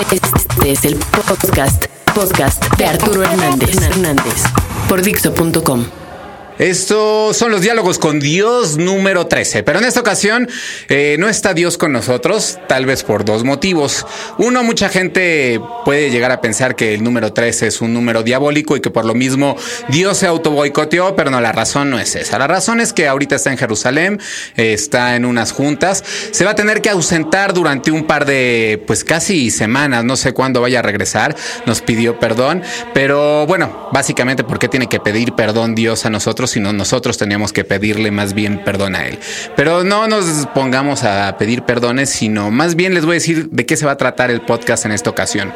Este es el podcast, podcast de Arturo Hernández, Hernández por Dixo.com. Estos son los diálogos con Dios número 13, pero en esta ocasión eh, no está Dios con nosotros, tal vez por dos motivos. Uno, mucha gente puede llegar a pensar que el número 13 es un número diabólico y que por lo mismo Dios se auto boicoteó, pero no, la razón no es esa. La razón es que ahorita está en Jerusalén, eh, está en unas juntas, se va a tener que ausentar durante un par de, pues casi semanas, no sé cuándo vaya a regresar, nos pidió perdón, pero bueno, básicamente, ¿por qué tiene que pedir perdón Dios a nosotros? Sino nosotros teníamos que pedirle más bien perdón a Él. Pero no nos pongamos a pedir perdones, sino más bien les voy a decir de qué se va a tratar el podcast en esta ocasión.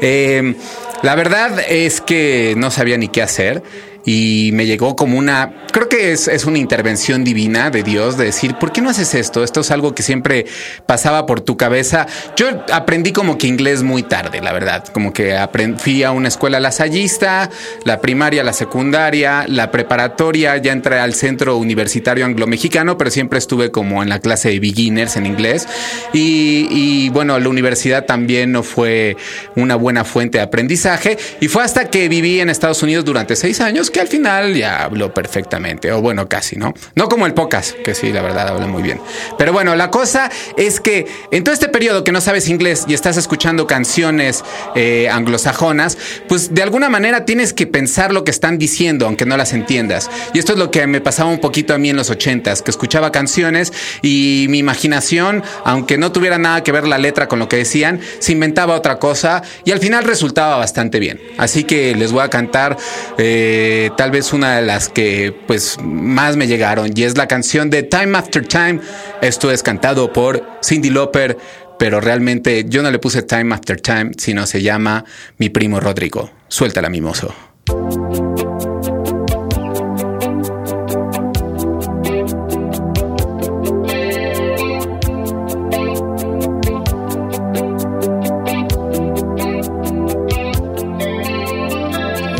Eh, la verdad es que no sabía ni qué hacer y me llegó como una, creo que es, es, una intervención divina de Dios de decir, ¿por qué no haces esto? Esto es algo que siempre pasaba por tu cabeza. Yo aprendí como que inglés muy tarde, la verdad, como que fui a una escuela lasallista, la primaria, la secundaria, la preparatoria, ya entré al centro universitario anglo-mexicano, pero siempre estuve como en la clase de beginners en inglés y, y bueno, la universidad también no fue una buena fuente de aprendizaje y fue hasta que viví en Estados Unidos durante seis años que al final ya habló perfectamente, o bueno, casi, ¿no? No como el Pocas, que sí, la verdad, habla muy bien. Pero bueno, la cosa es que en todo este periodo que no sabes inglés y estás escuchando canciones eh, anglosajonas, pues de alguna manera tienes que pensar lo que están diciendo, aunque no las entiendas. Y esto es lo que me pasaba un poquito a mí en los ochentas, que escuchaba canciones y mi imaginación, aunque no tuviera nada que ver la letra con lo que decían, se inventaba otra cosa y al final resultaba bastante bien. Así que les voy a cantar eh, tal vez una de las que pues más me llegaron y es la canción de Time After Time. Esto es cantado por Cindy Lauper, pero realmente yo no le puse Time After Time, sino se llama Mi primo Rodrigo. Suéltala, mimoso.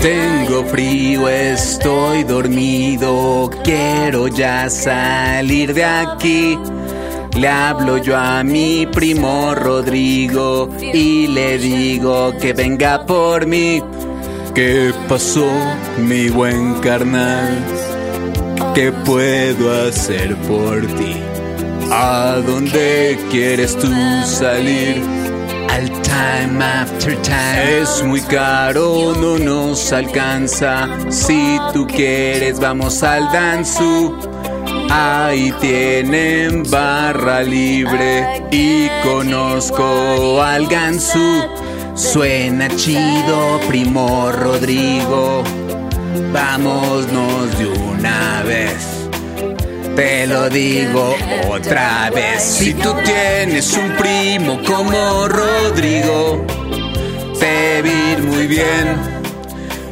Tengo frío, estoy dormido, quiero ya salir de aquí. Le hablo yo a mi primo Rodrigo y le digo que venga por mí. ¿Qué pasó, mi buen carnal? ¿Qué puedo hacer por ti? ¿A dónde quieres tú salir? Time after time. Es muy caro, no nos alcanza. Si tú quieres, vamos al danzu. Ahí tienen barra libre y conozco al Gansu. Suena chido, primo Rodrigo. Vámonos de una vez. Te lo digo otra vez. Si tú tienes un primo como Rodrigo, te vi muy bien.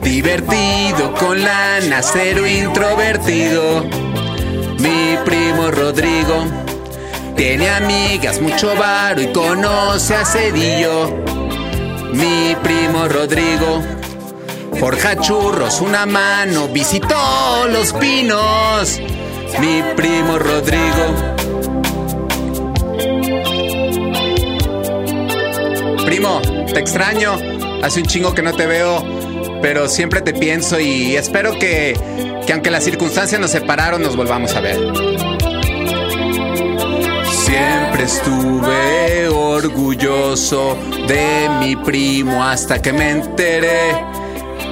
Divertido con lana, cero introvertido. Mi primo Rodrigo tiene amigas, mucho varo y conoce a Cedillo. Mi primo Rodrigo forja churros, una mano, visitó los pinos mi primo Rodrigo. Primo, te extraño. Hace un chingo que no te veo, pero siempre te pienso y espero que, que aunque las circunstancias nos separaron, nos volvamos a ver. Siempre estuve orgulloso de mi primo hasta que me enteré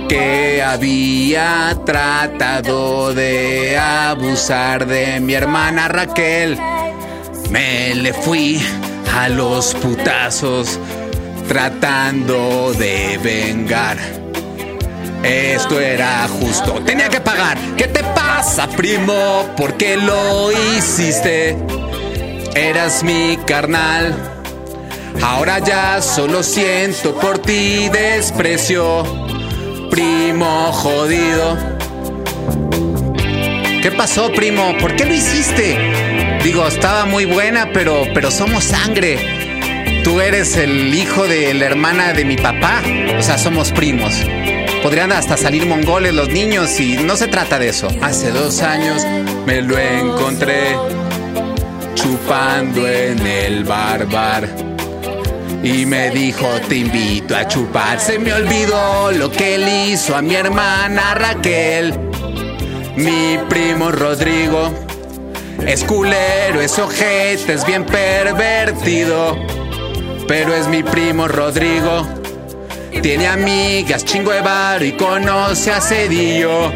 que había tratado de abusar de mi hermana Raquel. Me le fui a los putazos tratando de vengar. Esto era justo, tenía que pagar. ¿Qué te pasa, primo? ¿Por qué lo hiciste? Eras mi carnal. Ahora ya solo siento por ti desprecio primo jodido. ¿Qué pasó, primo? ¿Por qué lo hiciste? Digo, estaba muy buena, pero, pero somos sangre. Tú eres el hijo de la hermana de mi papá. O sea, somos primos. Podrían hasta salir mongoles los niños y no se trata de eso. Hace dos años me lo encontré chupando en el barbar Y me dijo, te invito a chupar. Se me olvidó lo que él hizo a mi hermana Raquel. Mi primo Rodrigo es culero, es ojete, es bien pervertido. Pero es mi primo Rodrigo. Tiene amigas, chingo de bar y conoce a Cedillo.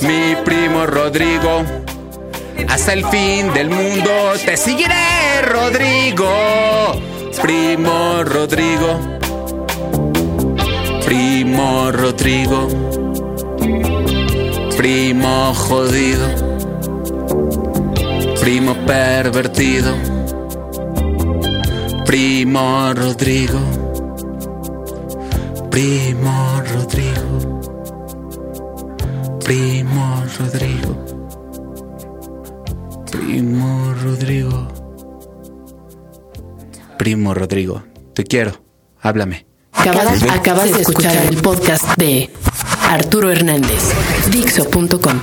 Mi primo Rodrigo. Hasta el fin del mundo te seguiré, Rodrigo. Primo Rodrigo. Primo Rodrigo. Primo jodido. Primo pervertido. Primo Rodrigo. Primo Rodrigo. Primo Rodrigo. Primo Rodrigo. Primo Rodrigo. Te quiero. Háblame. Acabas, acabas de escuchar el podcast de Arturo Hernández. Dixo.com.